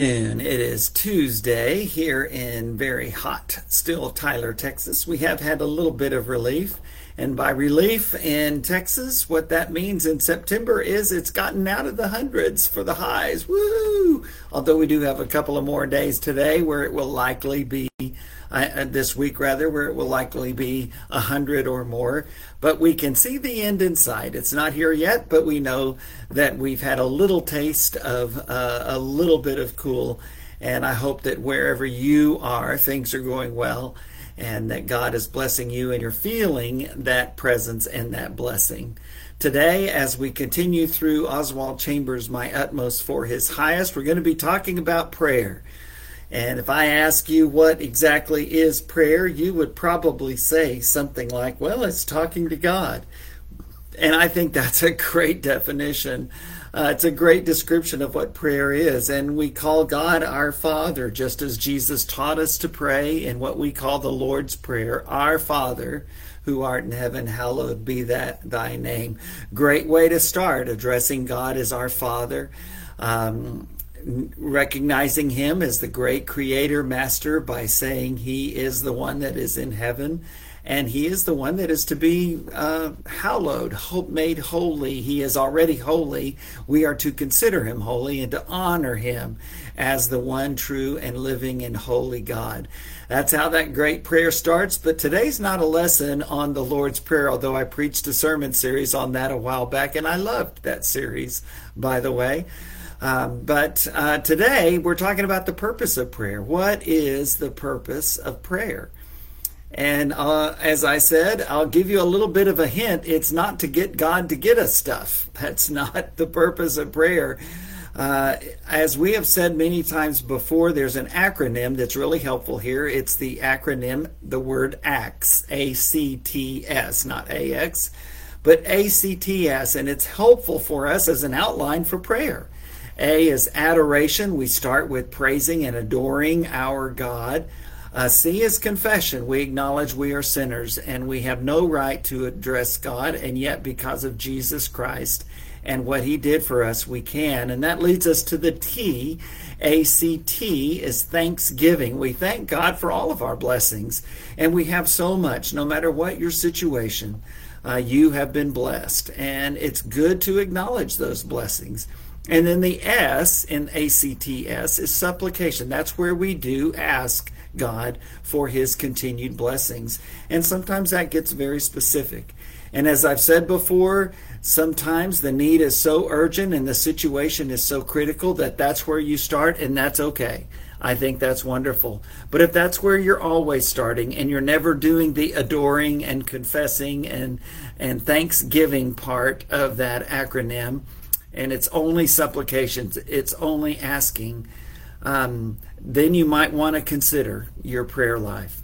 And it is Tuesday here in very hot, still Tyler, Texas. We have had a little bit of relief. And by relief in Texas, what that means in September is it's gotten out of the hundreds for the highs. Woo! Although we do have a couple of more days today where it will likely be uh, this week rather, where it will likely be a hundred or more. But we can see the end in sight. It's not here yet, but we know that we've had a little taste of uh, a little bit of cool. And I hope that wherever you are, things are going well and that God is blessing you and you're feeling that presence and that blessing. Today, as we continue through Oswald Chambers' My Utmost for His Highest, we're going to be talking about prayer. And if I ask you what exactly is prayer, you would probably say something like, well, it's talking to God. And I think that's a great definition. Uh, it's a great description of what prayer is. And we call God our Father, just as Jesus taught us to pray in what we call the Lord's Prayer Our Father, who art in heaven, hallowed be that thy name. Great way to start addressing God as our Father. Um, recognizing him as the great creator master by saying he is the one that is in heaven and he is the one that is to be uh, hallowed, made holy. He is already holy. We are to consider him holy and to honor him as the one true and living and holy God. That's how that great prayer starts. But today's not a lesson on the Lord's Prayer, although I preached a sermon series on that a while back, and I loved that series, by the way. Um, but uh, today we're talking about the purpose of prayer. What is the purpose of prayer? And uh, as I said, I'll give you a little bit of a hint. It's not to get God to get us stuff. That's not the purpose of prayer. Uh, as we have said many times before, there's an acronym that's really helpful here. It's the acronym, the word ACTS, A C T S, not A X, but A C T S, and it's helpful for us as an outline for prayer. A is adoration. We start with praising and adoring our God. Uh, C is confession. We acknowledge we are sinners and we have no right to address God, and yet because of Jesus Christ and what he did for us, we can. And that leads us to the T. ACT is thanksgiving. We thank God for all of our blessings, and we have so much, no matter what your situation. Uh, you have been blessed, and it's good to acknowledge those blessings. And then the S in ACTS is supplication. That's where we do ask God for his continued blessings. And sometimes that gets very specific. And as I've said before, sometimes the need is so urgent and the situation is so critical that that's where you start, and that's okay. I think that's wonderful. But if that's where you're always starting and you're never doing the adoring and confessing and, and thanksgiving part of that acronym, and it's only supplications, it's only asking, um, then you might want to consider your prayer life.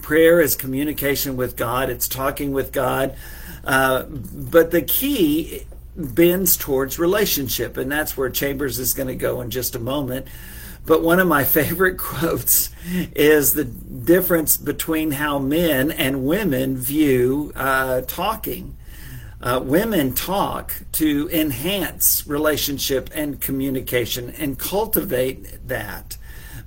Prayer is communication with God, it's talking with God, uh, but the key bends towards relationship, and that's where Chambers is going to go in just a moment. But one of my favorite quotes is the difference between how men and women view uh, talking. Uh, women talk to enhance relationship and communication and cultivate that.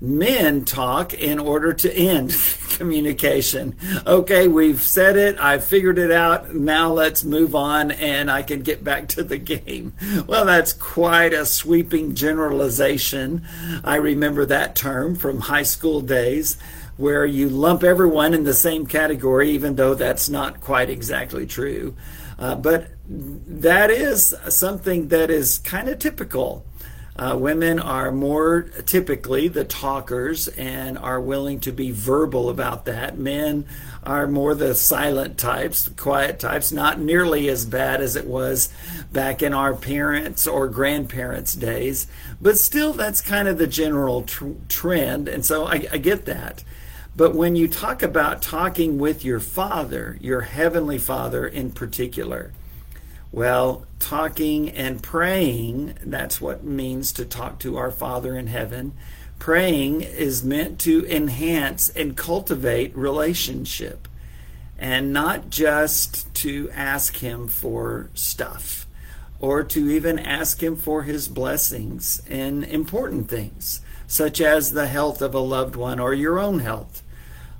Men talk in order to end communication. Okay, we've said it, I've figured it out, now let's move on and I can get back to the game. Well, that's quite a sweeping generalization. I remember that term from high school days where you lump everyone in the same category, even though that's not quite exactly true. Uh, but that is something that is kind of typical. Uh, women are more typically the talkers and are willing to be verbal about that. Men are more the silent types, quiet types, not nearly as bad as it was back in our parents' or grandparents' days, but still that's kind of the general tr- trend. And so I, I get that. But when you talk about talking with your Father, your Heavenly Father in particular, well, talking and praying, that's what means to talk to our Father in heaven. Praying is meant to enhance and cultivate relationship and not just to ask Him for stuff or to even ask Him for His blessings in important things, such as the health of a loved one or your own health,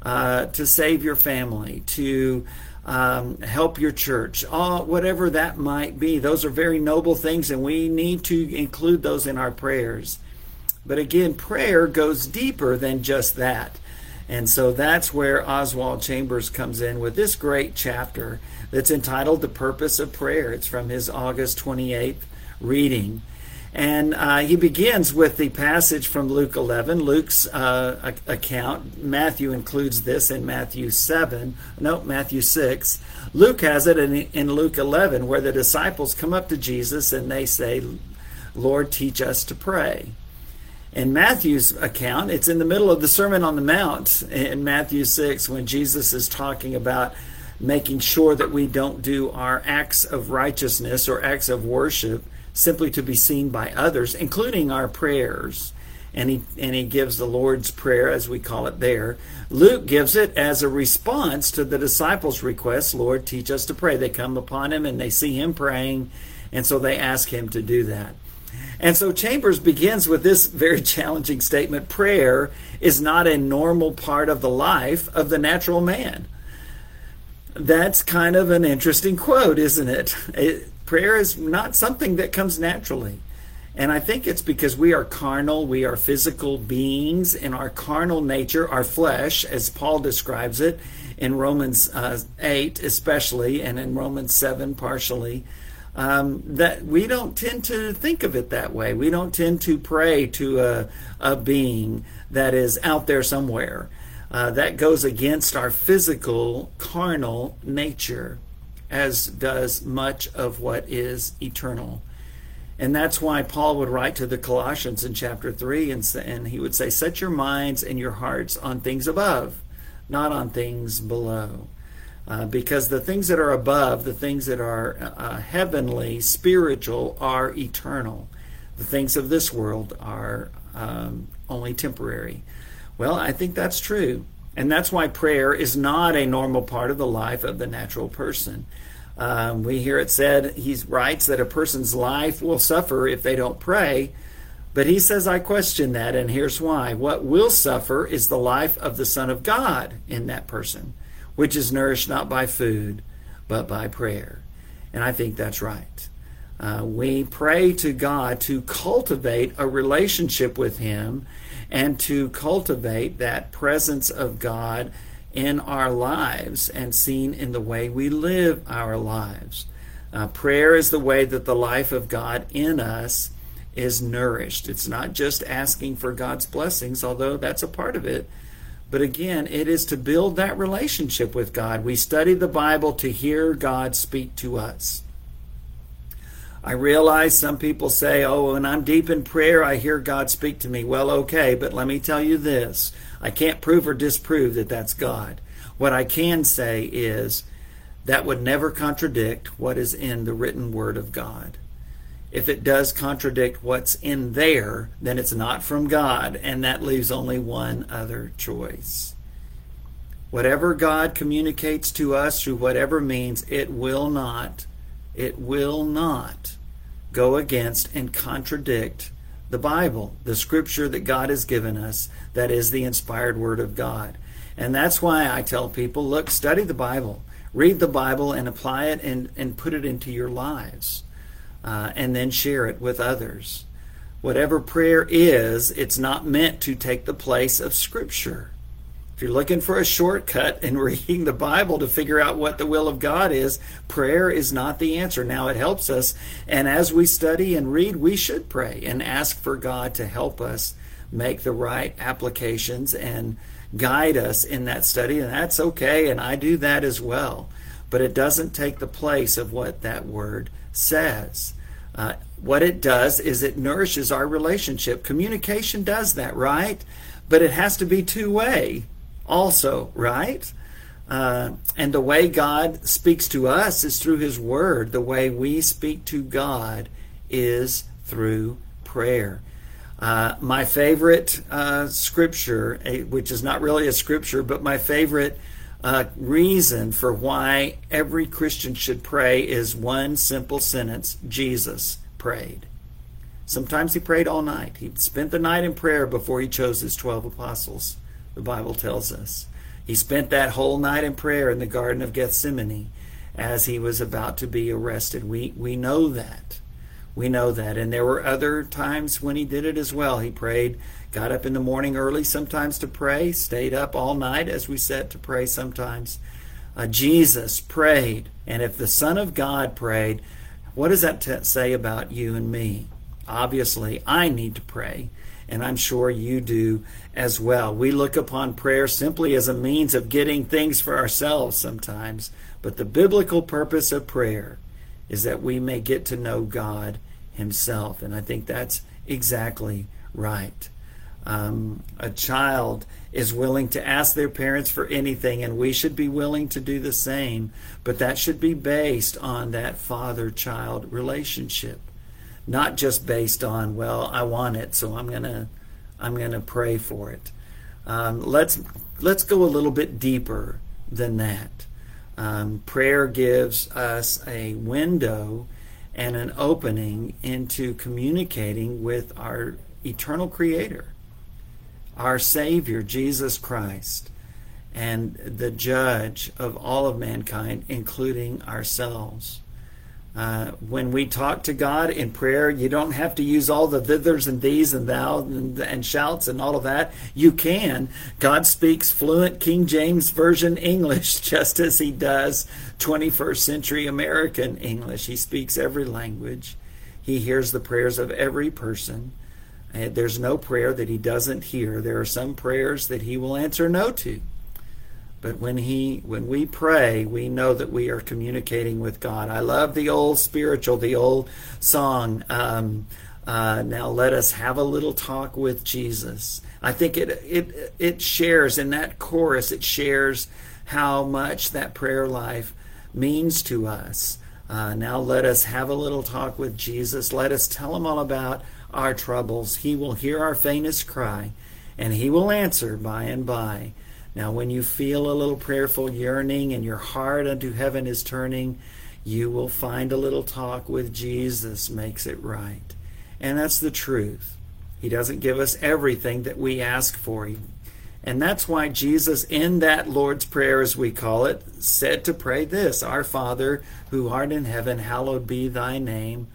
uh, to save your family, to um, help your church, all, whatever that might be. Those are very noble things, and we need to include those in our prayers. But again, prayer goes deeper than just that. And so that's where Oswald Chambers comes in with this great chapter that's entitled The Purpose of Prayer. It's from his August 28th reading. And uh, he begins with the passage from Luke 11, Luke's uh, account. Matthew includes this in Matthew 7, no, Matthew 6. Luke has it in, in Luke 11, where the disciples come up to Jesus and they say, Lord, teach us to pray. In Matthew's account, it's in the middle of the Sermon on the Mount in Matthew 6 when Jesus is talking about making sure that we don't do our acts of righteousness or acts of worship simply to be seen by others, including our prayers. And he, and he gives the Lord's Prayer, as we call it there. Luke gives it as a response to the disciples' request Lord, teach us to pray. They come upon him and they see him praying, and so they ask him to do that. And so Chambers begins with this very challenging statement prayer is not a normal part of the life of the natural man. That's kind of an interesting quote, isn't it? it prayer is not something that comes naturally. And I think it's because we are carnal, we are physical beings, and our carnal nature, our flesh, as Paul describes it in Romans uh, 8, especially, and in Romans 7, partially um, that we don't tend to think of it that way. We don't tend to pray to a, a being that is out there somewhere. Uh, that goes against our physical, carnal nature, as does much of what is eternal. And that's why Paul would write to the Colossians in chapter 3 and, and he would say, Set your minds and your hearts on things above, not on things below. Uh, because the things that are above, the things that are uh, heavenly, spiritual, are eternal. The things of this world are um, only temporary. Well, I think that's true. And that's why prayer is not a normal part of the life of the natural person. Um, we hear it said, he writes that a person's life will suffer if they don't pray. But he says, I question that, and here's why. What will suffer is the life of the Son of God in that person which is nourished not by food, but by prayer. And I think that's right. Uh, we pray to God to cultivate a relationship with Him and to cultivate that presence of God in our lives and seen in the way we live our lives. Uh, prayer is the way that the life of God in us is nourished. It's not just asking for God's blessings, although that's a part of it, but again, it is to build that relationship with God. We study the Bible to hear God speak to us. I realize some people say, oh, when I'm deep in prayer, I hear God speak to me. Well, okay, but let me tell you this I can't prove or disprove that that's God. What I can say is that would never contradict what is in the written Word of God if it does contradict what's in there, then it's not from God, and that leaves only one other choice. Whatever God communicates to us through whatever means, it will not, it will not go against and contradict the Bible, the scripture that God has given us, that is the inspired word of God. And that's why I tell people look, study the Bible, read the Bible, and apply it and, and put it into your lives uh, and then share it with others. Whatever prayer is, it's not meant to take the place of Scripture. If you're looking for a shortcut in reading the Bible to figure out what the will of God is, prayer is not the answer. Now, it helps us, and as we study and read, we should pray and ask for God to help us make the right applications and guide us in that study, and that's okay, and I do that as well. But it doesn't take the place of what that word says. Uh, what it does is it nourishes our relationship. Communication does that, right? But it has to be two way also, right? Uh, and the way God speaks to us is through His Word. The way we speak to God is through prayer. Uh, my favorite uh, scripture, which is not really a scripture, but my favorite uh, reason for why every Christian should pray is one simple sentence Jesus prayed. Sometimes he prayed all night. He spent the night in prayer before he chose his 12 apostles, the Bible tells us. He spent that whole night in prayer in the Garden of Gethsemane as he was about to be arrested. We, we know that. We know that. And there were other times when he did it as well. He prayed, got up in the morning early sometimes to pray, stayed up all night, as we said, to pray sometimes. Uh, Jesus prayed. And if the Son of God prayed, what does that t- say about you and me? Obviously, I need to pray, and I'm sure you do as well. We look upon prayer simply as a means of getting things for ourselves sometimes, but the biblical purpose of prayer is that we may get to know God Himself, and I think that's exactly right. Um, a child is willing to ask their parents for anything, and we should be willing to do the same, but that should be based on that father child relationship not just based on well I want it so I'm gonna I'm gonna pray for it. Um, let's let's go a little bit deeper than that. Um, prayer gives us a window and an opening into communicating with our eternal Creator, our Savior Jesus Christ, and the Judge of all of mankind, including ourselves. Uh, when we talk to God in prayer, you don't have to use all the thithers and these and thou and, and, shouts and all of that. You can. God speaks fluent King James Version English just as he does 21st century American English. He speaks every language. He hears the prayers of every person. And there's no prayer that he doesn't hear. There are some prayers that he will answer no to. But when he when we pray, we know that we are communicating with God. I love the old spiritual, the old song. Um, uh, now let us have a little talk with Jesus. I think it it it shares in that chorus. It shares how much that prayer life means to us. Uh, now let us have a little talk with Jesus. Let us tell him all about our troubles. He will hear our faintest cry, and he will answer by and by. Now, when you feel a little prayerful yearning and your heart unto heaven is turning, you will find a little talk with Jesus makes it right. And that's the truth. He doesn't give us everything that we ask for. And that's why Jesus, in that Lord's Prayer, as we call it, said to pray this Our Father, who art in heaven, hallowed be thy name.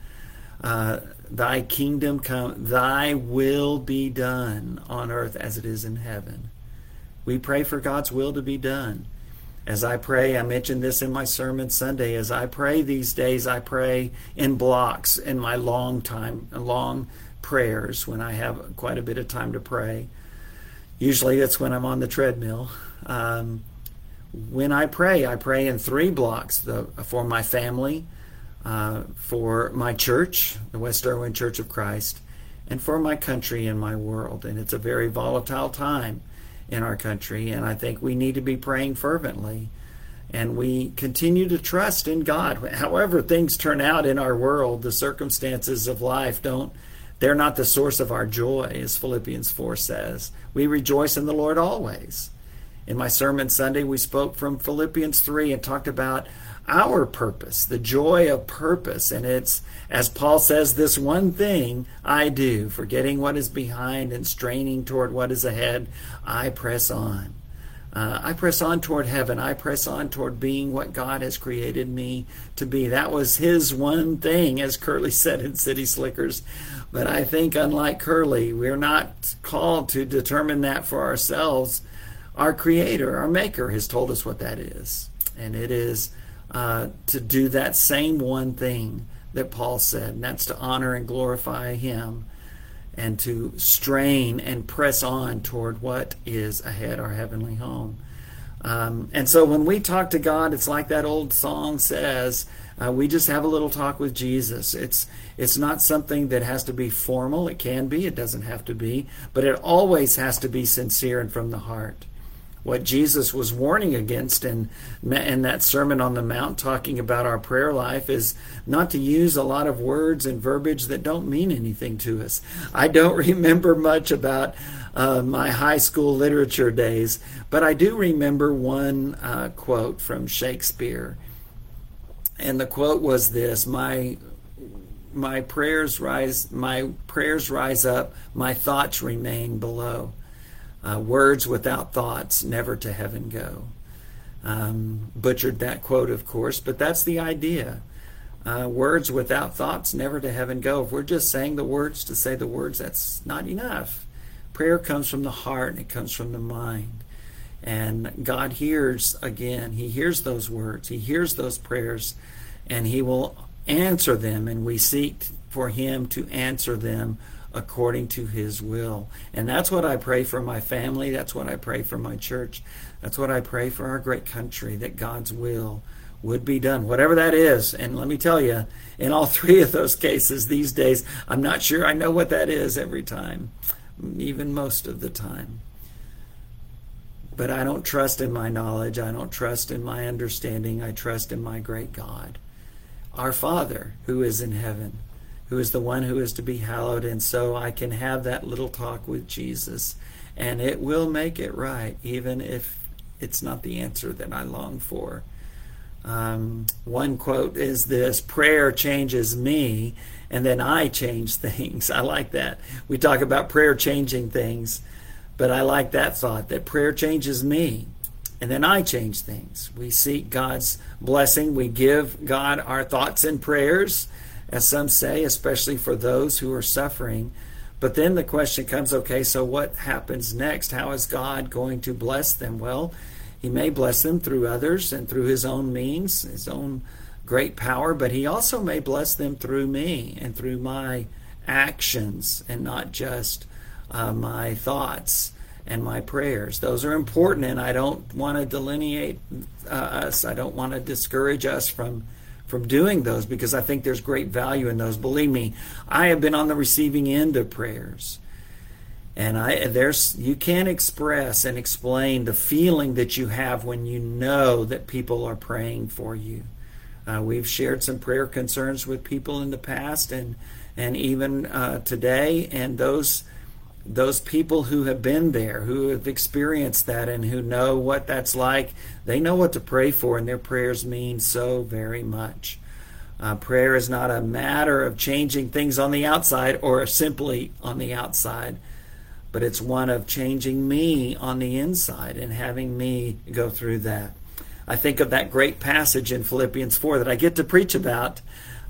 Uh, thy kingdom come, thy will be done on earth as it is in heaven. We pray for God's will to be done. As I pray, I mentioned this in my sermon Sunday. As I pray these days, I pray in blocks in my long time, long prayers when I have quite a bit of time to pray. Usually it's when I'm on the treadmill. Um, when I pray, I pray in three blocks the, for my family, uh, for my church, the West Erwin Church of Christ, and for my country and my world. And it's a very volatile time in our country, and I think we need to be praying fervently. And we continue to trust in God. However, things turn out in our world, the circumstances of life don't, they're not the source of our joy, as Philippians 4 says. We rejoice in the Lord always. In my sermon Sunday, we spoke from Philippians 3 and talked about our purpose, the joy of purpose. And it's, as Paul says, this one thing I do, forgetting what is behind and straining toward what is ahead, I press on. Uh, I press on toward heaven. I press on toward being what God has created me to be. That was his one thing, as Curly said in City Slickers. But I think, unlike Curly, we're not called to determine that for ourselves. Our Creator, our Maker, has told us what that is. And it is uh, to do that same one thing that Paul said, and that's to honor and glorify Him and to strain and press on toward what is ahead, our heavenly home. Um, and so when we talk to God, it's like that old song says, uh, we just have a little talk with Jesus. It's it's not something that has to be formal. It can be. It doesn't have to be, but it always has to be sincere and from the heart. What Jesus was warning against in, in that Sermon on the Mount, talking about our prayer life, is not to use a lot of words and verbiage that don't mean anything to us. I don't remember much about uh, my high school literature days, but I do remember one uh, quote from Shakespeare. And the quote was this My my prayers rise my prayers rise up my thoughts remain below uh, words without thoughts never to heaven go. Um, butchered that quote, of course, but that's the idea. Uh, words without thoughts never to heaven go. If we're just saying the words to say the words, that's not enough. Prayer comes from the heart and it comes from the mind. And God hears again, He hears those words, He hears those prayers, and He will answer them. And we seek for Him to answer them according to his will. And that's what I pray for my family. That's what I pray for my church. That's what I pray for our great country, that God's will would be done, whatever that is. And let me tell you, in all three of those cases these days, I'm not sure I know what that is every time, even most of the time. But I don't trust in my knowledge. I don't trust in my understanding. I trust in my great God, our Father who is in heaven who is the one who is to be hallowed. And so I can have that little talk with Jesus, and it will make it right, even if it's not the answer that I long for. Um, one quote is this prayer changes me, and then I change things. I like that. We talk about prayer changing things, but I like that thought that prayer changes me. And then I change things. We seek God's blessing. We give God our thoughts and prayers as some say, especially for those who are suffering. But then the question comes okay, so what happens next? How is God going to bless them? Well, He may bless them through others and through His own means, His own great power, but He also may bless them through me and through my actions and not just uh, my thoughts and my prayers. Those are important, and I don't want to delineate uh, us, I don't want to discourage us from from doing those because I think there's great value in those. Believe me, I have been on the receiving end of prayers. And I there's you can't express and explain the feeling that you have when you know that people are praying for you. Uh, we've shared some prayer concerns with people in the past and and even uh, today, and those those people who have been there, who have experienced that, and who know what that's like, they know what to pray for, and their prayers mean so very much. Uh, prayer is not a matter of changing things on the outside or simply on the outside, but it's one of changing me on the inside and having me go through that. I think of that great passage in Philippians 4 that I get to preach about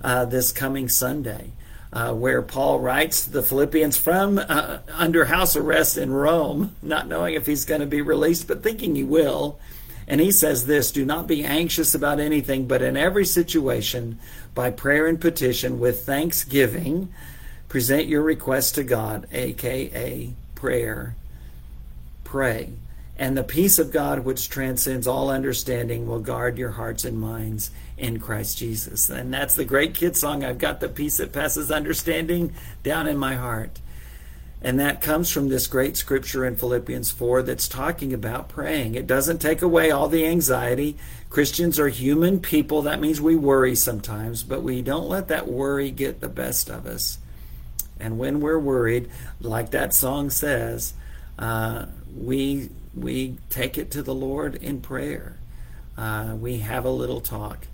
uh, this coming Sunday uh, where Paul writes the Philippians from uh, under house arrest in Rome, not knowing if he's going to be released, but thinking he will. And he says this Do not be anxious about anything, but in every situation, by prayer and petition, with thanksgiving, present your requests to God, aka prayer. Pray. And the peace of God, which transcends all understanding, will guard your hearts and minds in Christ Jesus. And that's the great kid song, I've got the peace that passes understanding down in my heart. And that comes from this great scripture in Philippians 4 that's talking about praying. It doesn't take away all the anxiety. Christians are human people. That means we worry sometimes, but we don't let that worry get the best of us. And when we're worried, like that song says, uh, we we take it to the Lord in prayer. Uh, we have a little talk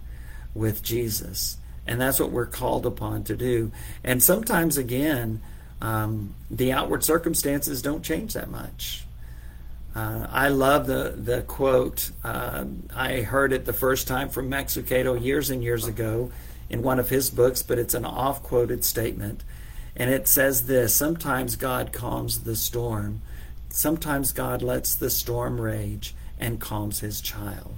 with Jesus. And that's what we're called upon to do. And sometimes, again, um, the outward circumstances don't change that much. Uh, I love the, the quote. Uh, I heard it the first time from Max Lucado years and years ago in one of his books, but it's an off quoted statement. And it says this Sometimes God calms the storm Sometimes God lets the storm rage and calms his child.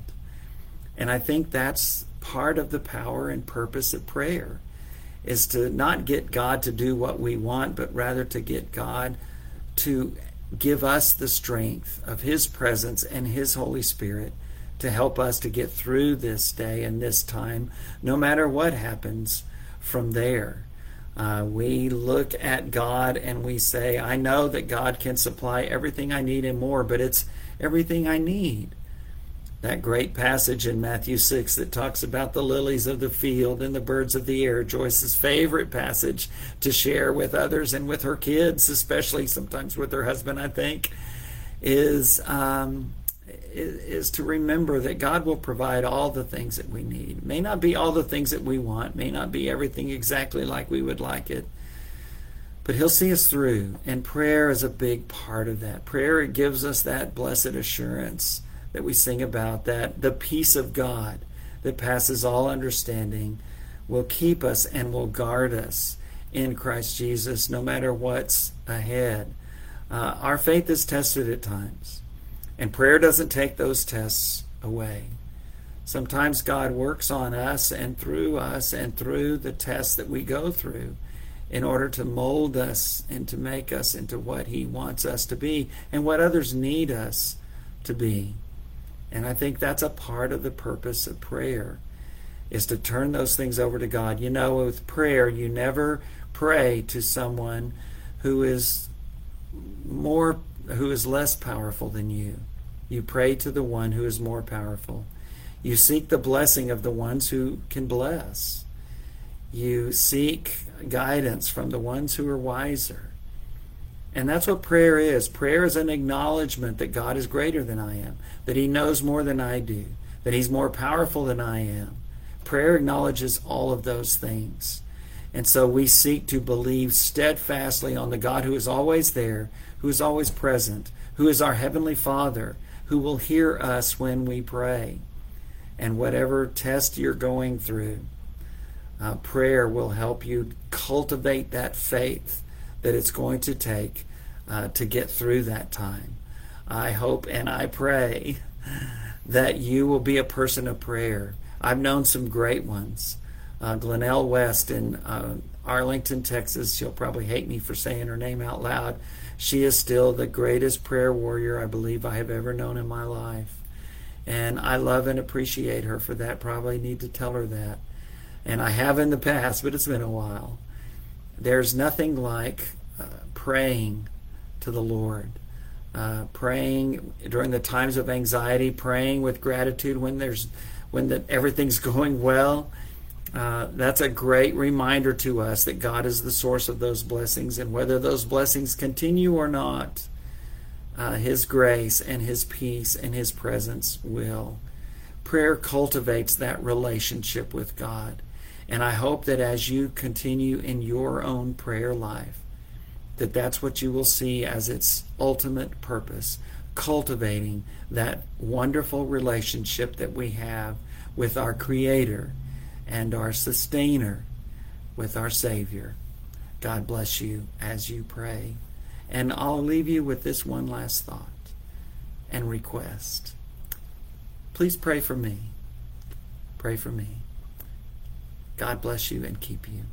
And I think that's part of the power and purpose of prayer is to not get God to do what we want, but rather to get God to give us the strength of his presence and his Holy Spirit to help us to get through this day and this time, no matter what happens from there. Uh, we look at God and we say, I know that God can supply everything I need and more, but it's everything I need. That great passage in Matthew 6 that talks about the lilies of the field and the birds of the air, Joyce's favorite passage to share with others and with her kids, especially sometimes with her husband, I think, is um, is to remember that God will provide all the things that we need. May not be all the things that we want, may not be everything exactly like we would like it, but He'll see us through. And prayer is a big part of that. Prayer gives us that blessed assurance that we sing about, that the peace of God that passes all understanding will keep us and will guard us in Christ Jesus no matter what's ahead. Uh, our faith is tested at times. And prayer doesn't take those tests away. Sometimes God works on us and through us and through the tests that we go through in order to mold us and to make us into what He wants us to be and what others need us to be. And I think that's a part of the purpose of prayer is to turn those things over to God. You know, with prayer, you never pray to someone who is more who is less powerful than you. You pray to the one who is more powerful. You seek the blessing of the ones who can bless. You seek guidance from the ones who are wiser. And that's what prayer is. Prayer is an acknowledgement that God is greater than I am, that He knows more than I do, that He's more powerful than I am. Prayer acknowledges all of those things. And so we seek to believe steadfastly on the God who is always there, who is always present, who is our Heavenly Father, who will hear us when we pray. And whatever test you're going through, uh, prayer will help you cultivate that faith that it's going to take uh, to get through that time. I hope and I pray that you will be a person of prayer. I've known some great ones. Uh, Glenelle West in uh, Arlington, Texas. She'll probably hate me for saying her name out loud. She is still the greatest prayer warrior I believe I have ever known in my life. And I love and appreciate her for that. Probably need to tell her that. And I have in the past, but it's been a while. There's nothing like uh, praying to the Lord. Uh, praying during the times of anxiety, praying with gratitude when there's when the, everything's going well, uh, that's a great reminder to us that God is the source of those blessings, and whether those blessings continue or not, uh, His grace and His peace and His presence will. Prayer cultivates that relationship with God. And I hope that as you continue in your own prayer life, that that's what you will see as its ultimate purpose, cultivating that wonderful relationship that we have with our Creator and our sustainer with our Savior. God bless you as you pray. And I'll leave you with this one last thought and request. Please pray for me. Pray for me. God bless you and keep you.